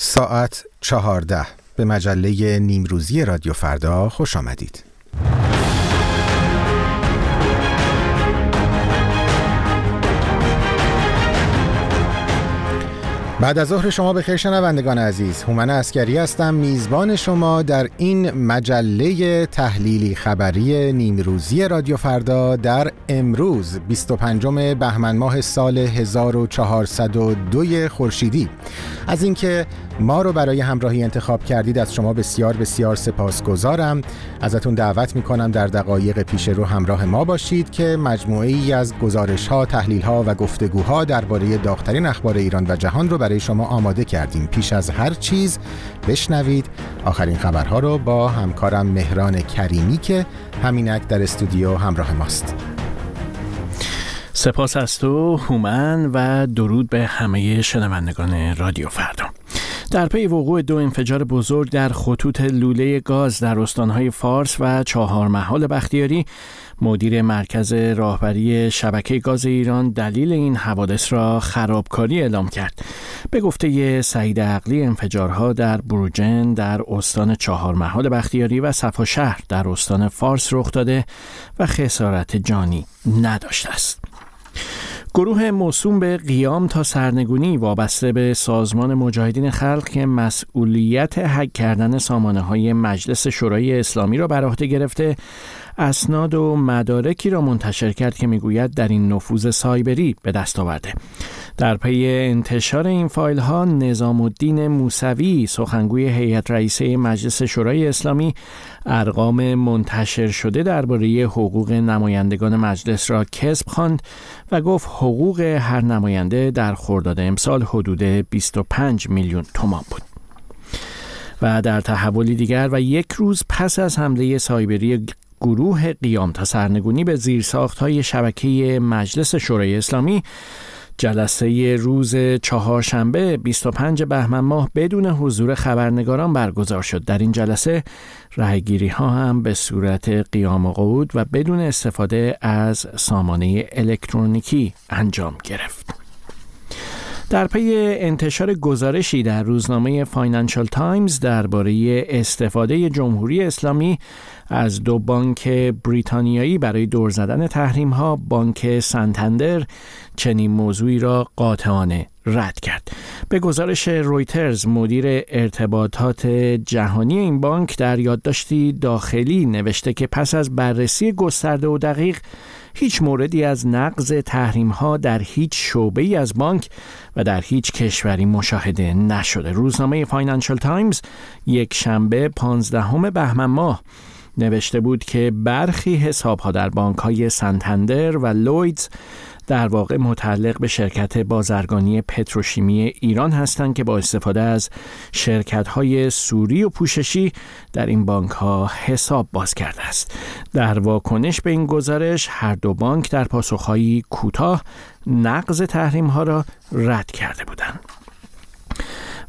ساعت چهارده. به مجله نیمروزی رادیو فردا خوش آمدید. بعد از ظهر شما به خیر شنوندگان عزیز. هومن اسکری هستم. میزبان شما در این مجله تحلیلی خبری نیمروزی رادیو فردا در امروز 25 بهمن ماه سال 1402 خورشیدی. از اینکه ما رو برای همراهی انتخاب کردید از شما بسیار بسیار سپاسگزارم. ازتون دعوت می‌کنم در دقایق پیش رو همراه ما باشید که مجموعه ای از گزارش ها، تحلیل ها و گفتگوها درباره داغترین اخبار ایران و جهان رو برای شما آماده کردیم. پیش از هر چیز بشنوید آخرین خبرها رو با همکارم مهران کریمی که همینک در استودیو همراه ماست. سپاس از تو هومن و درود به همه شنوندگان رادیو فردا. در پی وقوع دو انفجار بزرگ در خطوط لوله گاز در استانهای فارس و چهار محال بختیاری مدیر مرکز راهبری شبکه گاز ایران دلیل این حوادث را خرابکاری اعلام کرد. به گفته سعید عقلی انفجارها در بروجن در استان چهار محال بختیاری و صفا شهر در استان فارس رخ داده و خسارت جانی نداشته است. گروه موسوم به قیام تا سرنگونی وابسته به سازمان مجاهدین خلق که مسئولیت حک کردن سامانه های مجلس شورای اسلامی را بر عهده گرفته اسناد و مدارکی را منتشر کرد که می‌گوید در این نفوذ سایبری به دست آورده. در پی انتشار این فایل ها نظام الدین موسوی سخنگوی هیئت رئیسه مجلس شورای اسلامی ارقام منتشر شده درباره حقوق نمایندگان مجلس را کسب خواند و گفت حقوق هر نماینده در خرداد امسال حدود 25 میلیون تومان بود. و در تحولی دیگر و یک روز پس از حمله سایبری گروه قیام تا سرنگونی به زیرساخت های شبکه مجلس شورای اسلامی جلسه روز چهارشنبه 25 بهمن ماه بدون حضور خبرنگاران برگزار شد. در این جلسه رهگیری ها هم به صورت قیام و قعود و بدون استفاده از سامانه الکترونیکی انجام گرفت. در پی انتشار گزارشی در روزنامه فاینانشال تایمز درباره استفاده جمهوری اسلامی از دو بانک بریتانیایی برای دور زدن تحریم ها بانک سنتندر چنین موضوعی را قاطعانه رد کرد. به گزارش رویترز مدیر ارتباطات جهانی این بانک در یادداشتی داخلی نوشته که پس از بررسی گسترده و دقیق هیچ موردی از نقض تحریم ها در هیچ شعبه ای از بانک و در هیچ کشوری مشاهده نشده. روزنامه فاینانشال تایمز یک شنبه 15 بهمن ماه نوشته بود که برخی حساب ها در بانک های سنتندر و لویدز در واقع متعلق به شرکت بازرگانی پتروشیمی ایران هستند که با استفاده از شرکت های سوری و پوششی در این بانک ها حساب باز کرده است. در واکنش به این گزارش هر دو بانک در پاسخهایی کوتاه نقض تحریم ها را رد کرده بودند.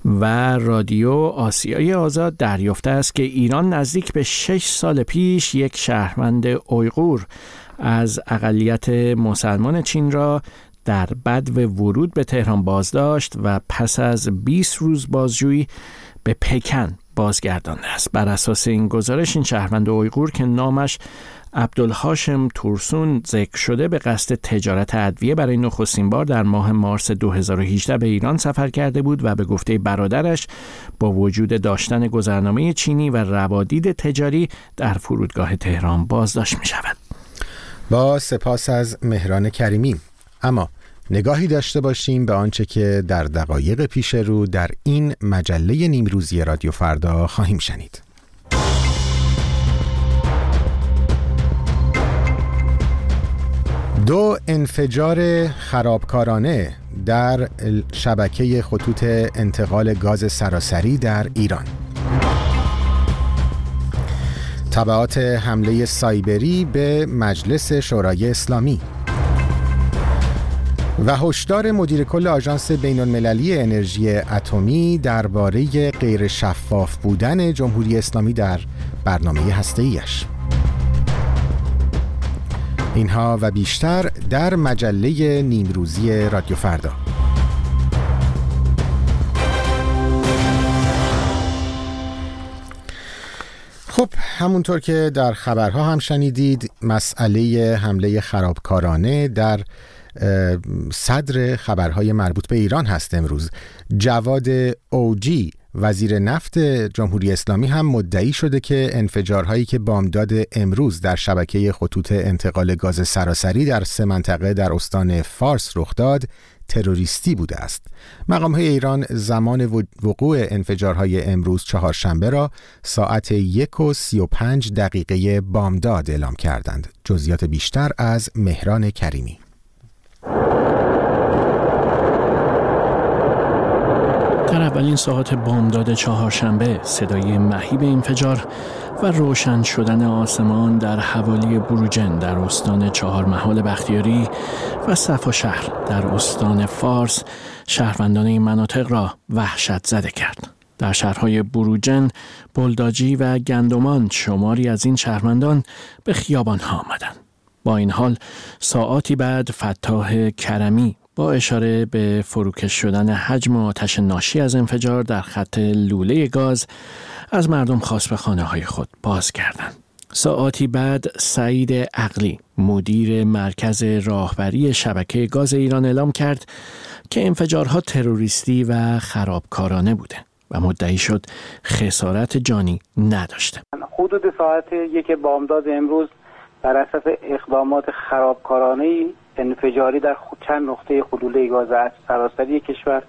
و رادیو آسیای آزاد دریافته است که ایران نزدیک به شش سال پیش یک شهروند اویغور از اقلیت مسلمان چین را در بد و ورود به تهران بازداشت و پس از 20 روز بازجویی به پکن بازگردانده است بر اساس این گزارش این شهروند اویغور که نامش عبدالهاشم تورسون ذکر شده به قصد تجارت ادویه برای نخستین بار در ماه مارس 2018 به ایران سفر کرده بود و به گفته برادرش با وجود داشتن گذرنامه چینی و روادید تجاری در فرودگاه تهران بازداشت می شود. با سپاس از مهران کریمی اما نگاهی داشته باشیم به آنچه که در دقایق پیش رو در این مجله نیمروزی رادیو فردا خواهیم شنید. دو انفجار خرابکارانه در شبکه خطوط انتقال گاز سراسری در ایران. تبعات حمله سایبری به مجلس شورای اسلامی و هشدار مدیر کل آژانس بین المللی انرژی اتمی درباره غیر شفاف بودن جمهوری اسلامی در برنامه هسته‌ایش. اینها و بیشتر در مجله نیمروزی رادیو فردا خب همونطور که در خبرها هم شنیدید مسئله حمله خرابکارانه در صدر خبرهای مربوط به ایران هست امروز. جواد اوجی وزیر نفت جمهوری اسلامی هم مدعی شده که انفجارهایی که بامداد امروز در شبکه خطوط انتقال گاز سراسری در سه منطقه در استان فارس رخ داد تروریستی بوده است. مقام های ایران زمان وقوع انفجارهای امروز چهارشنبه را ساعت یک و سی و پنج دقیقه بامداد اعلام کردند. جزیات بیشتر از مهران کریمی در اولین ساعت بامداد چهارشنبه صدای مهیب انفجار و روشن شدن آسمان در حوالی بروجن در استان چهار محال بختیاری و صفا شهر در استان فارس شهروندان این مناطق را وحشت زده کرد. در شهرهای بروجن، بلداجی و گندمان شماری از این شهروندان به خیابان ها آمدند. با این حال ساعاتی بعد فتاح کرمی با اشاره به فروکش شدن حجم آتش ناشی از انفجار در خط لوله گاز از مردم خواست به خانه های خود باز کردند. ساعتی بعد سعید عقلی مدیر مرکز راهبری شبکه گاز ایران اعلام کرد که انفجارها تروریستی و خرابکارانه بوده و مدعی شد خسارت جانی نداشته حدود ساعت یک بامداد امروز بر اساس اقدامات خرابکارانه انفجاری در چند نقطه حلوله گاز سراسری کشور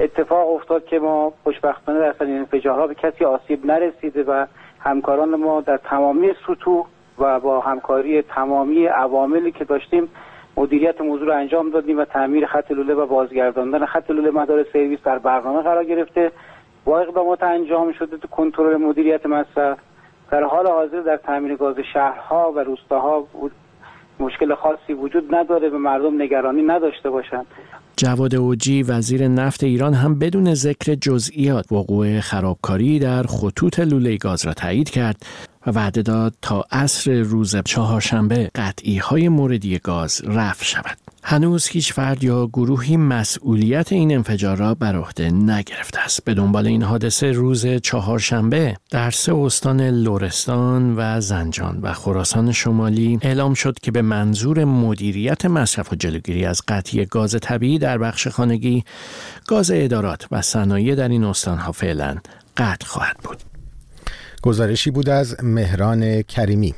اتفاق افتاد که ما خوشبختانه در این انفجارها به کسی آسیب نرسیده و همکاران ما در تمامی سطوح و با همکاری تمامی عواملی که داشتیم مدیریت موضوع رو انجام دادیم و تعمیر خط لوله و بازگرداندن خط لوله مدار سرویس در برنامه قرار گرفته. با اقدامات انجام شده تو کنترل مدیریت مصرف. در حال حاضر در تامین گاز شهرها و روستاها مشکل خاصی وجود نداره به مردم نگرانی نداشته باشند جواد اوجی وزیر نفت ایران هم بدون ذکر جزئیات وقوع خرابکاری در خطوط لوله گاز را تایید کرد و وعده داد تا عصر روز چهارشنبه قطعی های موردی گاز رفع شود. هنوز هیچ فرد یا گروهی مسئولیت این انفجار را بر عهده نگرفته است. به دنبال این حادثه روز چهارشنبه در سه استان لورستان و زنجان و خراسان شمالی اعلام شد که به منظور مدیریت مصرف و جلوگیری از قطعی گاز طبیعی در بخش خانگی، گاز ادارات و صنایع در این استانها فعلا قطع خواهد بود. گزارشی بود از مهران کریمی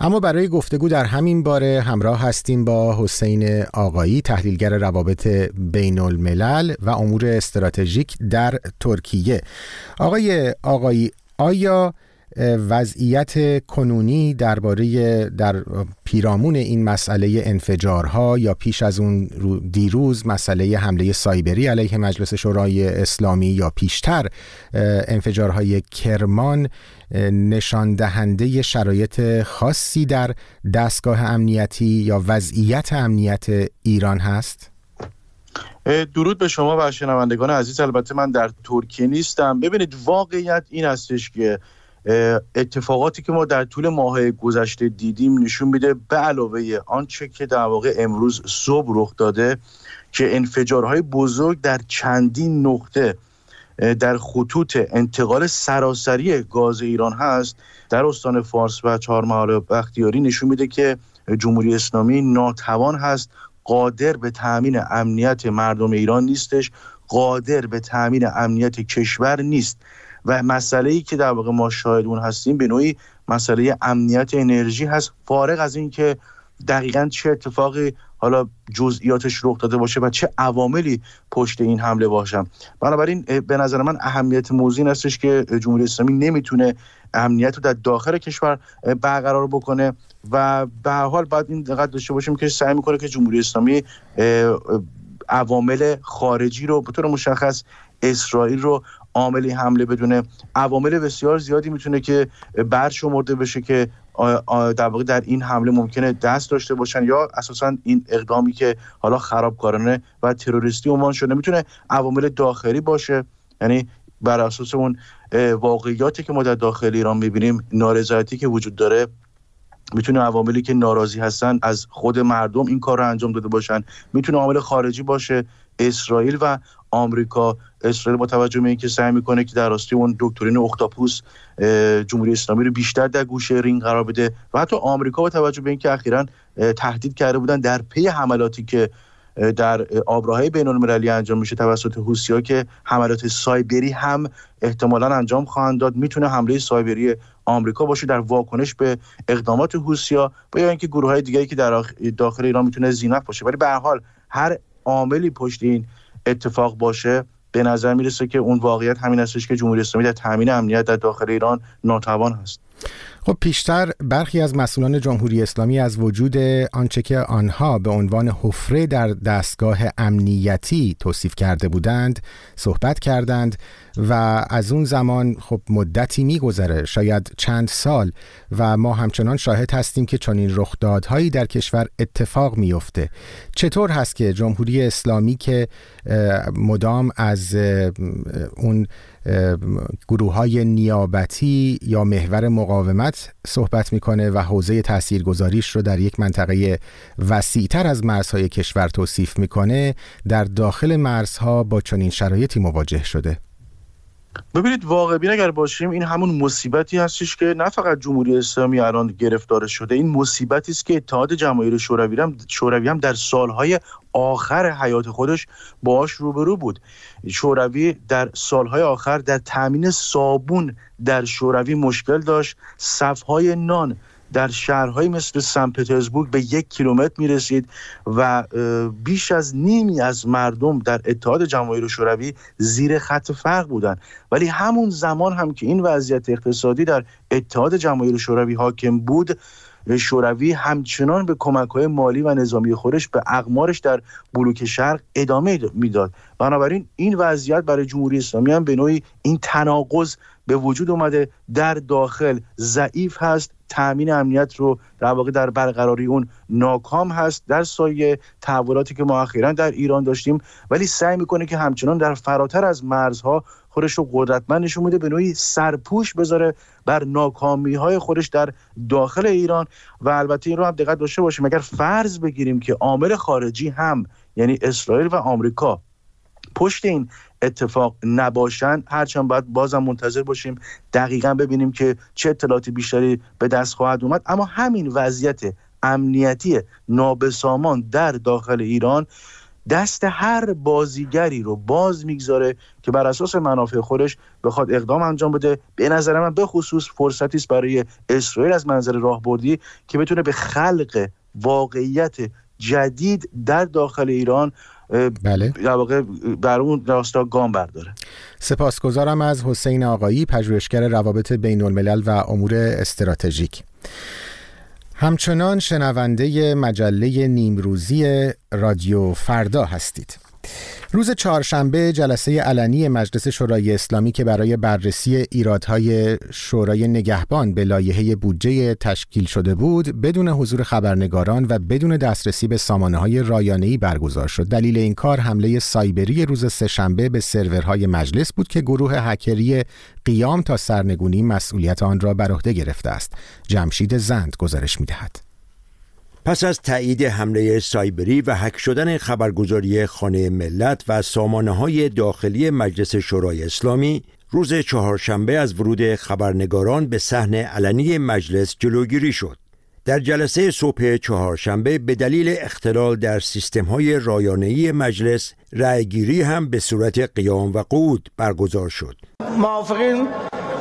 اما برای گفتگو در همین باره همراه هستیم با حسین آقایی تحلیلگر روابط بین الملل و امور استراتژیک در ترکیه. آقای آقایی آیا وضعیت کنونی درباره در پیرامون این مسئله انفجارها یا پیش از اون دیروز مسئله حمله سایبری علیه مجلس شورای اسلامی یا پیشتر انفجارهای کرمان نشان دهنده شرایط خاصی در دستگاه امنیتی یا وضعیت امنیت ایران هست؟ درود به شما و شنوندگان عزیز البته من در ترکیه نیستم ببینید واقعیت این هستش که اتفاقاتی که ما در طول ماه گذشته دیدیم نشون میده به علاوه آنچه که در واقع امروز صبح رخ داده که انفجارهای بزرگ در چندین نقطه در خطوط انتقال سراسری گاز ایران هست در استان فارس و چهار محال بختیاری نشون میده که جمهوری اسلامی ناتوان هست قادر به تامین امنیت مردم ایران نیستش قادر به تامین امنیت کشور نیست. و مسئله ای که در واقع ما شاهد اون هستیم به نوعی مسئله امنیت انرژی هست. فارغ از اینکه دقیقا چه اتفاقی حالا جزئیاتش رخ داده باشه و چه عواملی پشت این حمله باشن. بنابراین به نظر من اهمیت موضوع این هستش که جمهوری اسلامی نمی‌تونه امنیت رو در داخل کشور برقرار بکنه و به حال باید این دقت داشته باشیم که سعی می‌کنه که جمهوری اسلامی عوامل خارجی رو به طور مشخص اسرائیل رو عاملی حمله بدونه. عوامل بسیار زیادی می‌تونه که برشمرده بشه که در واقع در این حمله ممکنه دست داشته باشن یا اساسا این اقدامی که حالا خرابکارانه و تروریستی عنوان شده می‌تونه عوامل داخلی باشه. یعنی بر اساس اون واقعیاتی که ما در داخل ایران می‌بینیم نارضایتی که وجود داره می‌تونه عواملی که ناراضی هستن از خود مردم این کار رو انجام داده باشن. می‌تونه عامل خارجی باشه. اسرائیل و آمریکا. اسرائیل با توجه به اینکه سعی می‌کنه که در راستای اون دکترین اختاپوس جمهوری اسلامی رو بیشتر در گوشه رینگ قرار بده و حتی آمریکا با توجه به اینکه اخیرا تهدید کرده بودن در پی حملاتی که در آبراهای بین المللی انجام میشه توسط ها که حملات سایبری هم احتمالا انجام خواهند داد. می‌تونه حمله سایبری آمریکا باشه در واکنش به اقدامات ها و یا اینکه گروه های دیگری که در داخل ایران می‌تونه ذی‌نفع باشه. ولی به هر حال هر عاملی پشت این اتفاق باشه به نظر می‌رسه که اون واقعیت همین هستش که جمهوری اسلامی در تامین امنیت در داخل ایران ناتوان هست. خب پیشتر برخی از مسئولان جمهوری اسلامی از وجود آنچه که آنها به عنوان حفره در دستگاه امنیتی توصیف کرده بودند صحبت کردند و از اون زمان خب مدتی میگذره شاید چند سال و ما همچنان شاهد هستیم که چنین رخدادهایی در کشور اتفاق میفته چطور هست که جمهوری اسلامی که مدام از اون گروه های نیابتی یا محور مقاومت صحبت می‌کنه و حوزه تاثیرگذاریش رو در یک منطقه وسیعتر از مرزهای کشور توصیف می‌کنه. در داخل مرزها با چنین شرایطی مواجه شده. ببینید واقع بین اگر باشیم این همون مصیبتی هستش که نه فقط جمهوری اسلامی الان گرفتار شده این مصیبتی است که اتحاد جماهیر شوروی هم شوروی هم در سالهای آخر حیات خودش باهاش روبرو بود. شوروی در سالهای آخر در تامین صابون در شوروی مشکل داشت. صفهای نان در شهرهایی مثل سن پترزبورگ به یک کیلومتر می رسید و بیش از نیمی از مردم در اتحاد جماهیر شوروی زیر خط فقر بودند ولی همون زمان هم که این وضعیت اقتصادی در اتحاد جماهیر شوروی حاکم بود شوروی همچنان به کمک های مالی و نظامی خودش به اقمارش در بلوک شرق ادامه می‌داد. بنابراین این وضعیت برای جمهوری اسلامی هم به نوعی این تناقض به وجود اومده. در داخل ضعیف هست تامین امنیت رو در واقع در برقراری اون ناکام هست. در سایه تحولاتی که ما اخیرا در ایران داشتیم ولی سعی می‌کنه که همچنان در فراتر از مرزها خودش رو قدرتمند نشون میده به نوعی سرپوش بذاره بر ناکامی های خودش در داخل ایران. و البته این رو هم دقت داشته باشیم اگر فرض بگیریم که عامل خارجی هم یعنی اسرائیل و آمریکا پشت این اتفاق نباشند هرچند باید بازم منتظر باشیم دقیقا ببینیم که چه اطلاعاتی بیشتری به دست خواهد اومد. اما همین وضعیت امنیتی نابسامان در داخل ایران دست هر بازیگری رو باز می‌گذاره که بر اساس منافع خودش بخواد اقدام انجام بده. به نظر من به خصوص فرصتی است برای اسرائیل از منظر راهبردی که بتونه به خلق واقعیت جدید در داخل ایران بله. در واقع بر اون راستا گام برداره. سپاسگزارم از حسین آقایی پژوهشگر روابط بین الملل و امور استراتژیک. همچنان شنونده مجله نیمروزی رادیو فردا هستید. روز چهارشنبه جلسه علنی مجلس شورای اسلامی که برای بررسی ایرادهای شورای نگهبان به لایحه بودجه تشکیل شده بود بدون حضور خبرنگاران و بدون دسترسی به سامانه های رایانه‌ای برگزار شد. دلیل این کار حمله سایبری روز سهشنبه به سرورهای مجلس بود که گروه هکری قیام تا سرنگونی مسئولیت آن را بر عهده گرفته است. جمشید زند گزارش می‌دهد. پس از تایید حمله سایبری و حک شدن خبرگزاری خانه ملت و سامانه های داخلی مجلس شورای اسلامی روز چهارشنبه از ورود خبرنگاران به صحنه علنی مجلس جلوگیری شد. در جلسه صبح چهارشنبه به دلیل اختلال در سیستم های رایانه‌ای مجلس رأیگیری هم به صورت قیام و قعود برگزار شد. موافقین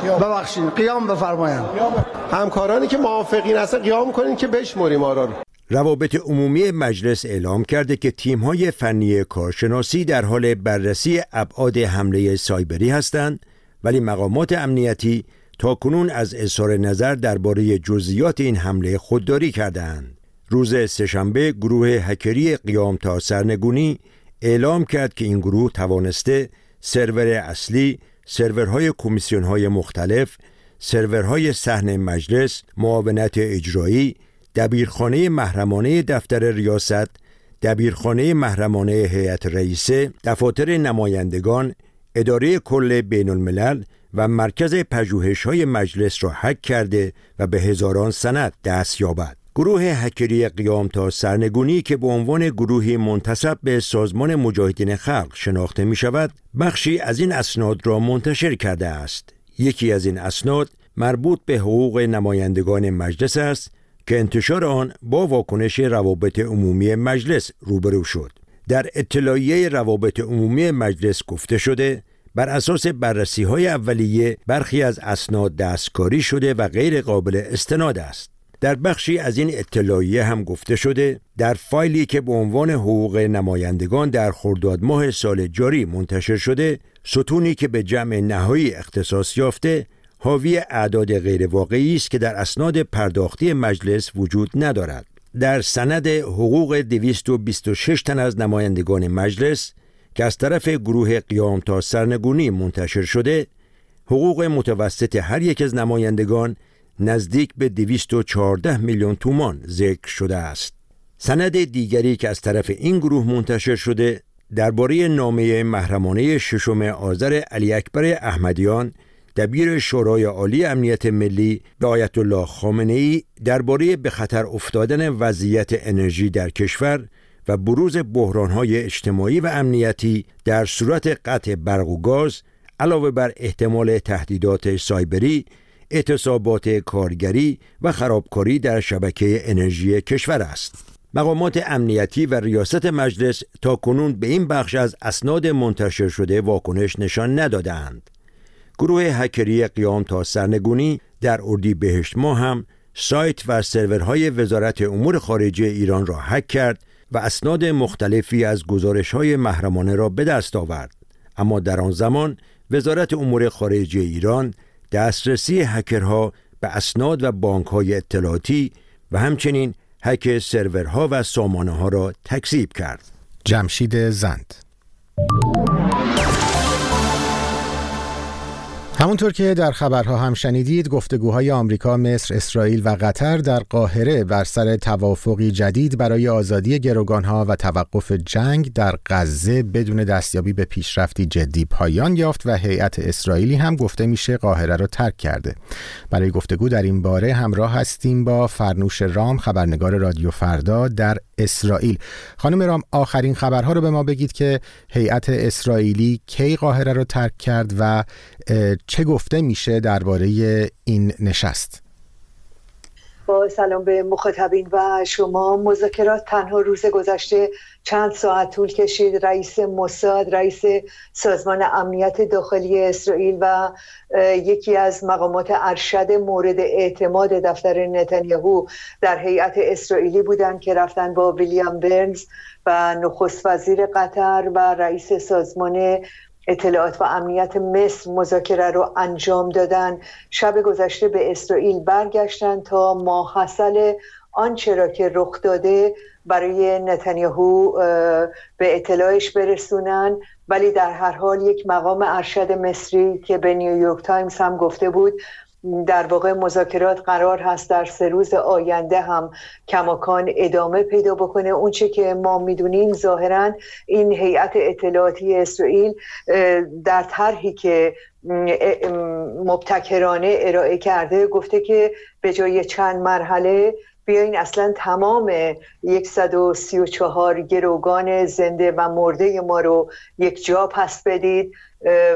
ببخشید قیام بفرمایید همکارانی که موافقین هستن قیام کنین که بشمریم آرا رو روابط عمومی مجلس اعلام کرده که تیم‌های فنی کارشناسی در حال بررسی ابعاد حمله سایبری هستند ولی مقامات امنیتی تا کنون از اظهار نظر درباره جزئیات این حمله خودداری کردند. روز سهشنبه گروه هکری قیام تا سرنگونی اعلام کرد که این گروه توانسته سرور اصلی، سرورهای کمیسیون‌های مختلف، سرورهای صحن مجلس، معاونت اجرایی، دبیرخانه محرمانه دفتر ریاست، دبیرخانه محرمانه هیئت رئیسه، دفاتر نمایندگان، اداره کل بین الملل و مرکز پژوهش های مجلس را حک کرده و به هزاران سند دست یابد. گروه هکری قیام تا سرنگونی که به عنوان گروهی منتصب به سازمان مجاهدین خلق شناخته می شود بخشی از این اسناد را منتشر کرده است یکی از این اسناد مربوط به حقوق نمایندگان مجلس است که انتشار آن با واکنش روابط عمومی مجلس روبرو شد. در اطلاعیه روابط عمومی مجلس گفته شده بر اساس بررسی های اولیه برخی از اسناد دستکاری شده و غیر قابل استناد است. در بخشی از این اطلاعیه هم گفته شده در فایلی که به عنوان حقوق نمایندگان در خرداد ماه سال جاری منتشر شده ستونی که به جمع نهایی اختصاص یافته حاوی اعداد غیر واقعی است که در اسناد پرداختی مجلس وجود ندارد در سند حقوق 226 تن از نمایندگان مجلس که از طرف گروه قیام تا سرنگونی منتشر شده حقوق متوسط هر یک از نمایندگان نزدیک به 214 میلیون تومان ذکر شده است. سند دیگری که از طرف این گروه منتشر شده درباره نامه محرمانه ششم آذر علی اکبر احمدیان دبیر شورای عالی امنیت ملی به آیت الله خامنه ای درباره به خطر افتادن وضعیت انرژی در کشور و بروز بحرانهای اجتماعی و امنیتی در صورت قطع برق و گاز علاوه بر احتمال تهدیدات سایبری اعتصابات کارگری و خرابکاری در شبکه انرژی کشور است. مقامات امنیتی و ریاست مجلس تا کنون به این بخش از اسناد منتشر شده واکنش نشان ندادند. گروه هکری قیام تا سرنگونی در اردی بهشت ماه هم سایت و سرورهای وزارت امور خارجه ایران را هک کرد و اسناد مختلفی از گزارش های محرمانه را به دست آورد. اما در آن زمان وزارت امور خارجه ایران دسترسی هکرها به اسناد و بانک های اطلاعاتی و همچنین هک سرورها و سامانه ها را تکذیب کرد. جمشید زند همونطور که در خبرها هم شنیدید گفتگوهای آمریکا، مصر، اسرائیل و قطر در قاهره بر سر توافقی جدید برای آزادی گروگانها و توقف جنگ در غزه بدون دستیابی به پیشرفتی جدی پایان یافت و هیئت اسرائیلی هم گفته میشه قاهره را ترک کرده. برای گفتگو در این باره همراه هستیم با فرنوش رام خبرنگار رادیو فردا در اسرائیل. خانم رام آخرین خبرها رو به ما بگید که هیئت اسرائیلی کی قاهره را ترک کرد و چه گفته میشه درباره این نشست؟ با سلام به مخاطبین و شما. مذاکرات تنها روز گذشته چند ساعت طول کشید. رئیس موساد رئیس سازمان امنیت داخلی اسرائیل و یکی از مقامات ارشد مورد اعتماد دفتر نتانیاهو در هیئت اسرائیلی بودند که رفتن با ویلیام برنز و نخست وزیر قطر و رئیس سازمان اطلاعات و امنیت مصر مذاکره رو انجام دادن. شب گذشته به اسرائیل برگشتن تا ماحصل آنچه را که رخ داده برای نتانیاهو به اطلاعش برسونن. ولی در هر حال یک مقام ارشد مصری که به نیویورک تایمز هم گفته بود در واقع مذاکرات قرار هست در سه روز آینده هم کماکان ادامه پیدا بکنه. اونچه که ما می‌دونیم ظاهرا این هیئت اطلاعاتی اسرائیل در طرحی که مبتکرانه ارائه کرده گفته که به جای چند مرحله بیاین اصلا تمام 134 گروگان زنده و مرده ما رو یک جا پس بدید.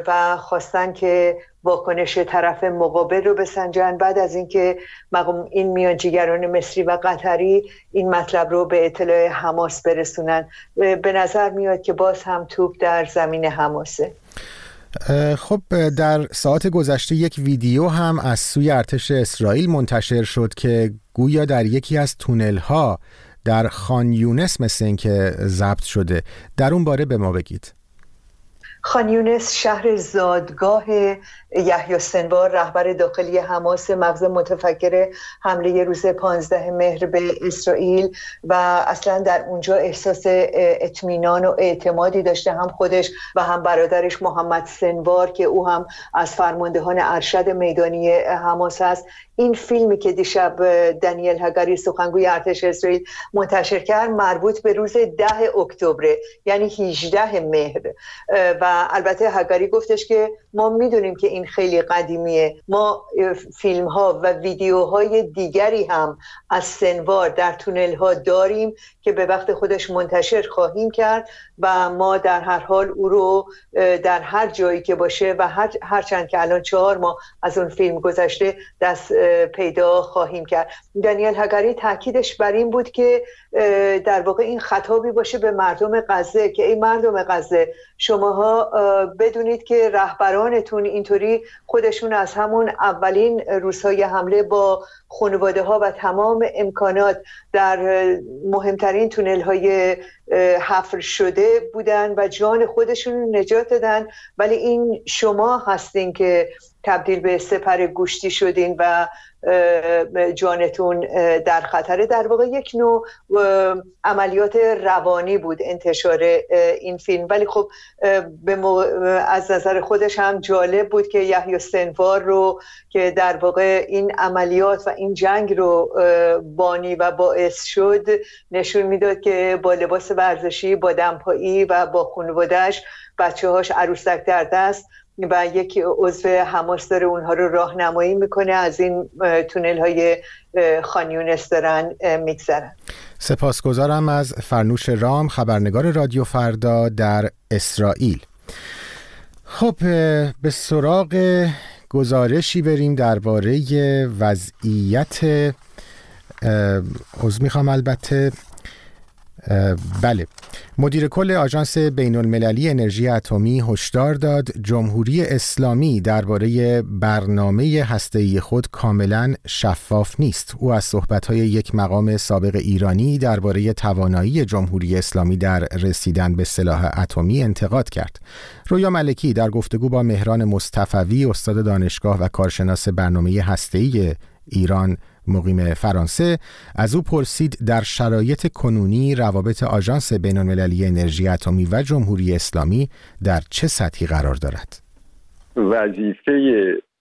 و خواستن که واکنش طرف مقابل رو بسنجن. بعد از اینکه این میانجیگران مصری و قطری این مطلب رو به اطلاع حماس برسونن. به نظر میاد که باز هم توپ در زمین حماسه. خب در ساعت گذشته یک ویدیو هم از سوی ارتش اسرائیل منتشر شد که گویا در یکی از تونل ها در خان یونس مثل اینکه ضبط شده. در اون باره به ما بگید. خانیونس شهر زادگاه یحیی سنوار رهبر داخلی حماس مغز متفکر حمله روز 15 مهر به اسرائیل و اصلا در اونجا احساس اطمینان و اعتمادی داشته هم خودش و هم برادرش محمد سنوار که او هم از فرماندهان ارشد میدانی حماس است این فیلمی که دیشب دنیل هگاری سخنگوی ارتش اسرائیل منتشر کرد مربوط به روز ده اکتبر یعنی 18 مهر. و البته هگاری گفتش که ما می‌دونیم که این خیلی قدیمیه. ما فیلم ها و ویدیوهای دیگری هم از سنوار در تونل ها داریم که به وقت خودش منتشر خواهیم کرد و ما در هر حال او رو در هر جایی که باشه و هر هرچند که الان چهار ماه از اون فیلم گذشته دست پیدا خواهیم کرد. دانیل هگاری تاکیدش بر این بود که در واقع این خطابی باشه به مردم غزه که ای مردم غزه شماها بدونید که رهبرانتون اینطوری خودشون از همون اولین روزهای حمله با خانواده ها و تمام امکانات در مهمترین تونل های حفر شده بودن و جان خودشون نجات دادن. ولی این شما هستین که تبدیل به سپر گوشتی شدین و جانتون در خطره. در واقع یک نوع عملیات روانی بود انتشار این فیلم. ولی خب از نظر خودش هم جالب بود که یحیی سنوار رو که در واقع این عملیات و این جنگ رو بانی و باعث شد نشون می‌داد که با لباس ورزشی با دمپایی و با خانوادهش بچه هاش عروسک در دست و یک عضو حماس داره اونها رو راهنمایی می‌کنه از این تونل های خانیونس دارن میگذرن سپاسگزارم از فرنوش رام خبرنگار رادیو فردا در اسرائیل. خب به سراغ گزارشی بریم درباره وضعیت عضو می‌خوام البته بله مدیر کل آژانس بین المللی انرژی اتمی هشدار داد جمهوری اسلامی درباره برنامه هسته‌ای خود کاملا شفاف نیست. او از صحبت‌های یک مقام سابق ایرانی درباره توانایی جمهوری اسلامی در رسیدن به سلاح اتمی انتقاد کرد. رویا ملکی در گفتگو با مهران مصطفوی استاد دانشگاه و کارشناس برنامه هسته‌ای ایران مقیم فرانسه از او پرسید در شرایط کنونی روابط آژانس بین المللی انرژی اتمی و جمهوری اسلامی در چه سطحی قرار دارد؟ وظیفه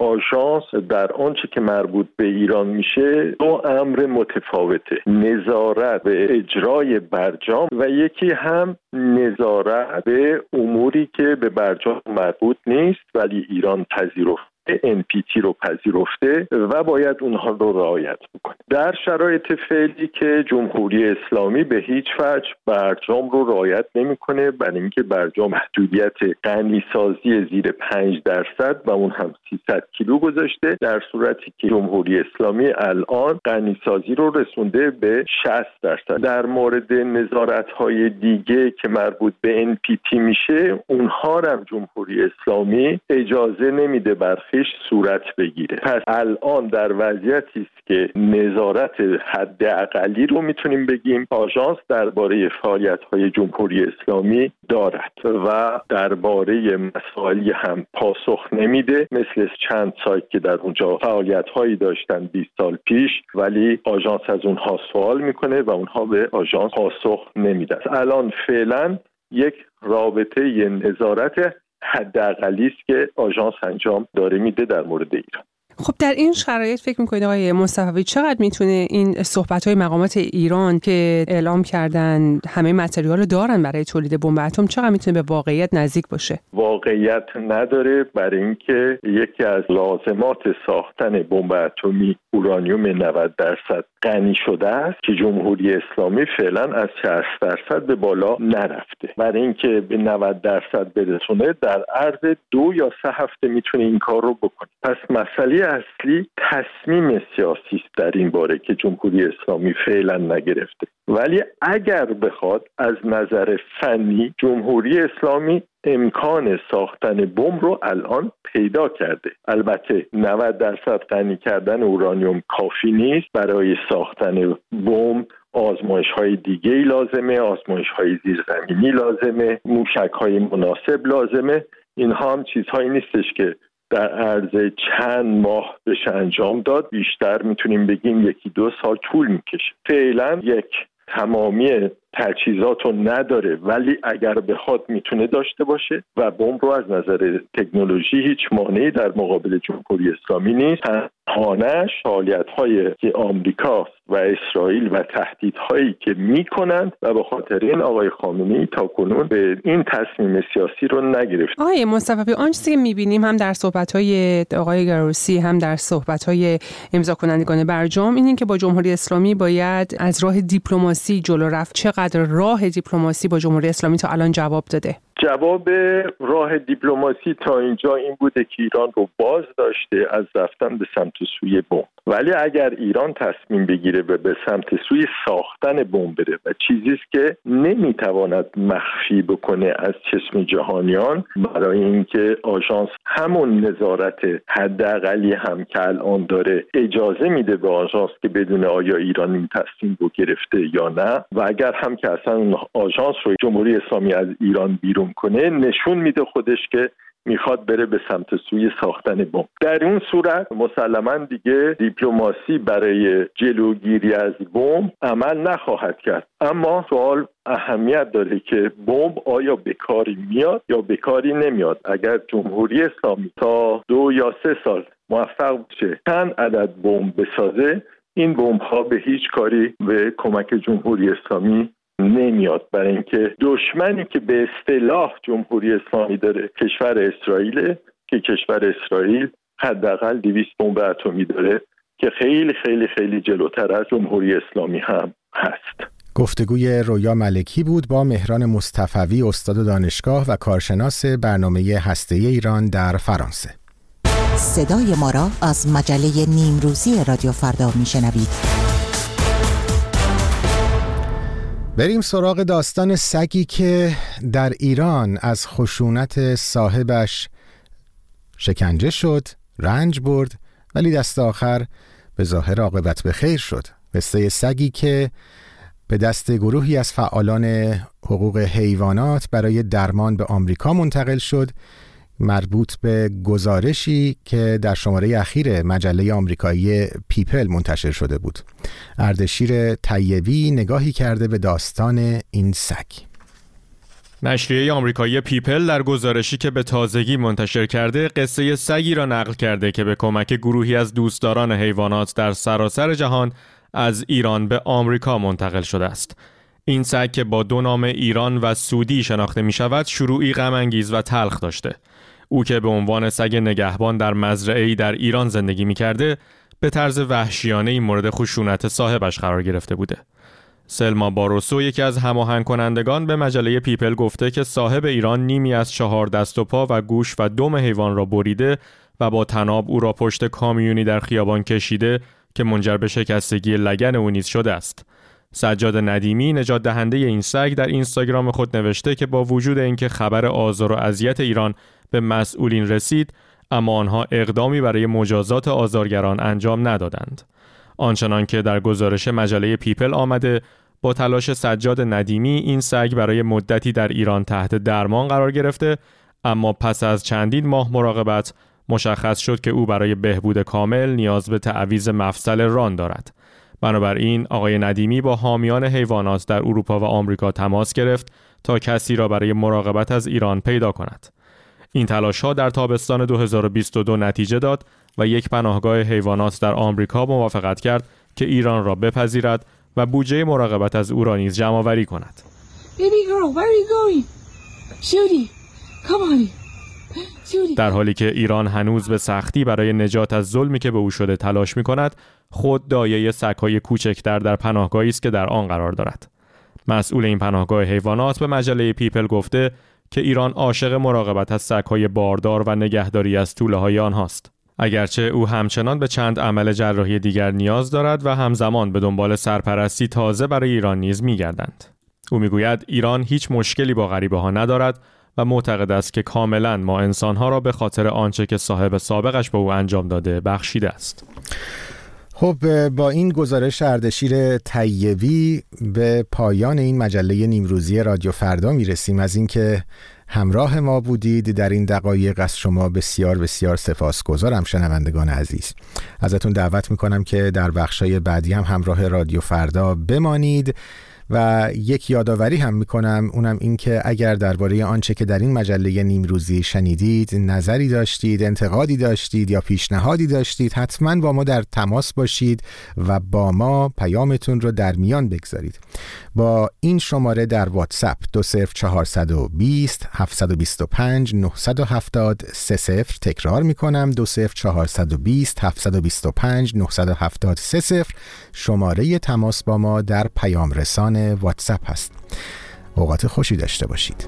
آژانس در آنچه که مربوط به ایران میشه دو امر متفاوته نظارت به اجرای برجام و یکی هم نظارت به اموری که به برجام مربوط نیست ولی ایران پذیرفت NPT رو پذیرفته و باید اونها رو رعایت بکنه. در شرایط فعلی که جمهوری اسلامی به هیچ وجه برجام رو رعایت نمی‌کنه برای اینکه برجام محدودیت غنی سازی زیر 5 درصد و اون هم 300 کیلو گذاشته در صورتی که جمهوری اسلامی الان غنی سازی رو رسونده به 60 درصد. در مورد نظارت های دیگه که مربوط به NPT میشه اونها هم جمهوری اسلامی اجازه نمیده برخی صورت بگیره. پس الان در وضعیتی است که نظارت حد اقلی رو می‌تونیم بگیم. آژانس درباره فعالیت های جمهوری اسلامی دارد و درباره مسائلی هم پاسخ نمیده. مثل چند سایت که در اونجا فعالیت هایی داشتن 20 سال پیش ولی آژانس از اونها سوال می‌کنه و اونها به آژانس پاسخ نمیدن. الان فعلا یک رابطه نظارت حداقلی است که آژانس انجام داره میده در مورد ایران. خب در این شرایط فکر می‌کنید آقای مصطفی چقدر می‌تونه این صحبت های مقامات ایران که اعلام کردن همه متریال رو دارن برای تولید بمب اتم چقدر می‌تونه به واقعیت نزدیک باشه؟ واقعیت نداره برای اینکه یکی از لازمات ساختن بمب اتمی اورانیوم 90 درصد غنی شده است که جمهوری اسلامی فعلا از 60 درصد به بالا نرفته. برای اینکه به 90 درصد برسونه در عرض دو یا سه هفته می‌تونه این کار رو بکنه. پس مسئله اصلی تصمیم سیاسی است در این باره که جمهوری اسلامی فعلا نگرفته. ولی اگر بخواد از نظر فنی جمهوری اسلامی امکان ساختن بم رو الان پیدا کرده. البته 90 درصد غنی کردن اورانیوم کافی نیست. برای ساختن بم آزمایش های دیگه لازمه آزمایش های زیرزمینی لازمه موشک های مناسب لازمه. اینها هم چیزهایی نیستش که در عرض چند ماه بشه انجام داد بیشتر می‌تونیم بگیم یکی دو سال طول می‌کشه. فعلا یک تمامی تجهیزات رو نداره ولی اگر بخواد می‌تونه داشته باشه و بمب رو از نظر تکنولوژی هیچ مانعی در مقابل جمهوری اسلامی نیست. خانهش فعالیت های که آمریکا و اسرائیل و تهدیدهایی که می‌کنند و به خاطر این آقای خامنه‌ای تا کنون به این تصمیم سیاسی رو نگرفت. آقای مصطفی آن چیزی که می‌بینیم هم در صحبت های آقای گروسی هم در صحبت های امضا کنندگان برجام این که با جمهوری اسلامی باید از راه دیپلماسی جلو رفت. چقدر راه دیپلماسی با جمهوری اسلامی تا الان جواب داده. جواب راه دیپلماسی تا اینجا این بوده که ایران رو باز داشته از رفتن به سمت سوی بمب. ولی اگر ایران تصمیم بگیره و به سمت سوی ساختن بمب بره و چیزی است که نمی‌تواند مخفی بکنه از چشم جهانیان برای اینکه آژانس همون نظارت حداقلی هم که الان داره اجازه میده به آژانس که بدون آیا ایران این تصمیم رو گرفته یا نه. و اگر هم که اصلا آژانس رو جمهوری اسلامی از ایران بیرون کنه نشون میده خودش که می‌خواد بره به سمت سوی ساختن بمب. در اون صورت مسلما دیگه دیپلماسی برای جلوگیری از بمب عمل نخواهد کرد. اما سوال اهمیت داره که بمب آیا به کاری میاد یا به کاری نمیاد. اگر جمهوری اسلامی تا دو یا سه سال موفق بشه چند عدد بمب بسازه این بمب ها به هیچ کاری به کمک جمهوری اسلامی نمیاد برای اینکه دشمنی که به اصطلاح جمهوری اسلامی داره کشور اسرائیل که کشور اسرائیل حداقل 200 بمب اتمی داره که خیلی خیلی خیلی جلوتر از جمهوری اسلامی هم هست. گفتگوی رویا ملکی بود با مهران مصطفوی استاد دانشگاه و کارشناس برنامه هسته ایران در فرانسه. صدای ما را از مجله نیمروزی رادیو فردا میشنوید. بریم سراغ داستان سگی که در ایران از خشونت صاحبش شکنجه شد رنج برد ولی دست آخر به ظاهر عاقبت به خیر شد. قصه سگی که به دست گروهی از فعالان حقوق حیوانات برای درمان به آمریکا منتقل شد. مربوط به گزارشی که در شماره اخیر مجله آمریکایی پیپل منتشر شده بود. اردشیر طیبی نگاهی کرده به داستان این سگ. نشریه آمریکایی پیپل در گزارشی که به تازگی منتشر کرده قصه سگی را نقل کرده که به کمک گروهی از دوستداران حیوانات در سراسر جهان از ایران به آمریکا منتقل شده است. این سگ که با دو نام ایران و سودی شناخته می شود شروعی غم و تلخ داشته او که به عنوان سگ نگهبان در مزرعه‌ای در ایران زندگی می کرده به طرز وحشیانه این مورد خشونت صاحبش قرار گرفته بوده. سلما باروسو یکی از هماهنگ کنندگان به مجله پیپل گفته که صاحب ایران نیمی از چهار دست و پا و گوش و دم حیوان را بریده و با تناب او را پشت کامیونی در خیابان کشیده که منجر به شکستگی لگن او نیز شده است. سجاد ندیمی نجات دهنده این سگ در اینستاگرام خود نوشته که با وجود اینکه خبر آزار و اذیت ایران به مسئولین رسید اما آنها اقدامی برای مجازات آزارگران انجام ندادند. آنچنان که در گزارش مجله پیپل آمده با تلاش سجاد ندیمی این سگ برای مدتی در ایران تحت درمان قرار گرفته اما پس از چندین ماه مراقبت مشخص شد که او برای بهبود کامل نیاز به تعویز مفصل ران دارد. بنابراین آقای ندیمی با حامیان حیوانات در اروپا و آمریکا تماس گرفت تا کسی را برای مراقبت از ایران پیدا کند. این تلاش ها در تابستان 2022 نتیجه داد و یک پناهگاه حیوانات در آمریکا موافقت کرد که ایران را بپذیرد و بودجه مراقبت از او را نیز جمع آوری کند. در حالی که ایران هنوز به سختی برای نجات از ظلمی که به او شده تلاش می کند، خود دایه سگهای کوچکتر در پناهگاهی است که در آن قرار دارد. مسئول این پناهگاه حیوانات به مجله پیپل گفته که ایران عاشق مراقبت از سگهای باردار و نگهداری از طوله های آنهاست. اگرچه او همچنان به چند عمل جراحی دیگر نیاز دارد و همزمان به دنبال سرپرستی تازه برای ایران نیز میگردند. او می‌گوید ایران هیچ مشکلی با غریبه ها ندارد و معتقد است که کاملا ما انسانها را به خاطر آنچه که صاحب سابقش به او انجام داده بخشیده است. خب با این گزارش اردشیر طیبی به پایان این مجله نیمروزی رادیو فردا می‌رسیم. از اینکه همراه ما بودید در این دقایق از شما بسیار بسیار سپاسگزارم شنوندگان عزیز. ازتون دعوت می‌کنم که در بخشای بعدی هم همراه رادیو فردا بمانید. و یک یادآوری هم می‌کنم اونم این که اگر درباره آنچه که در این مجله نیمروزی شنیدید نظری داشتید انتقادی داشتید یا پیشنهادی داشتید حتما با ما در تماس باشید و با ما پیامتون رو در میان بگذارید. با این شماره در واتساپ 20420 725 970 30 تکرار می‌کنم 20420 725 970 30 شماره تماس با ما در پیام رسان واتساپ هست. اوقات خوشی داشته باشید.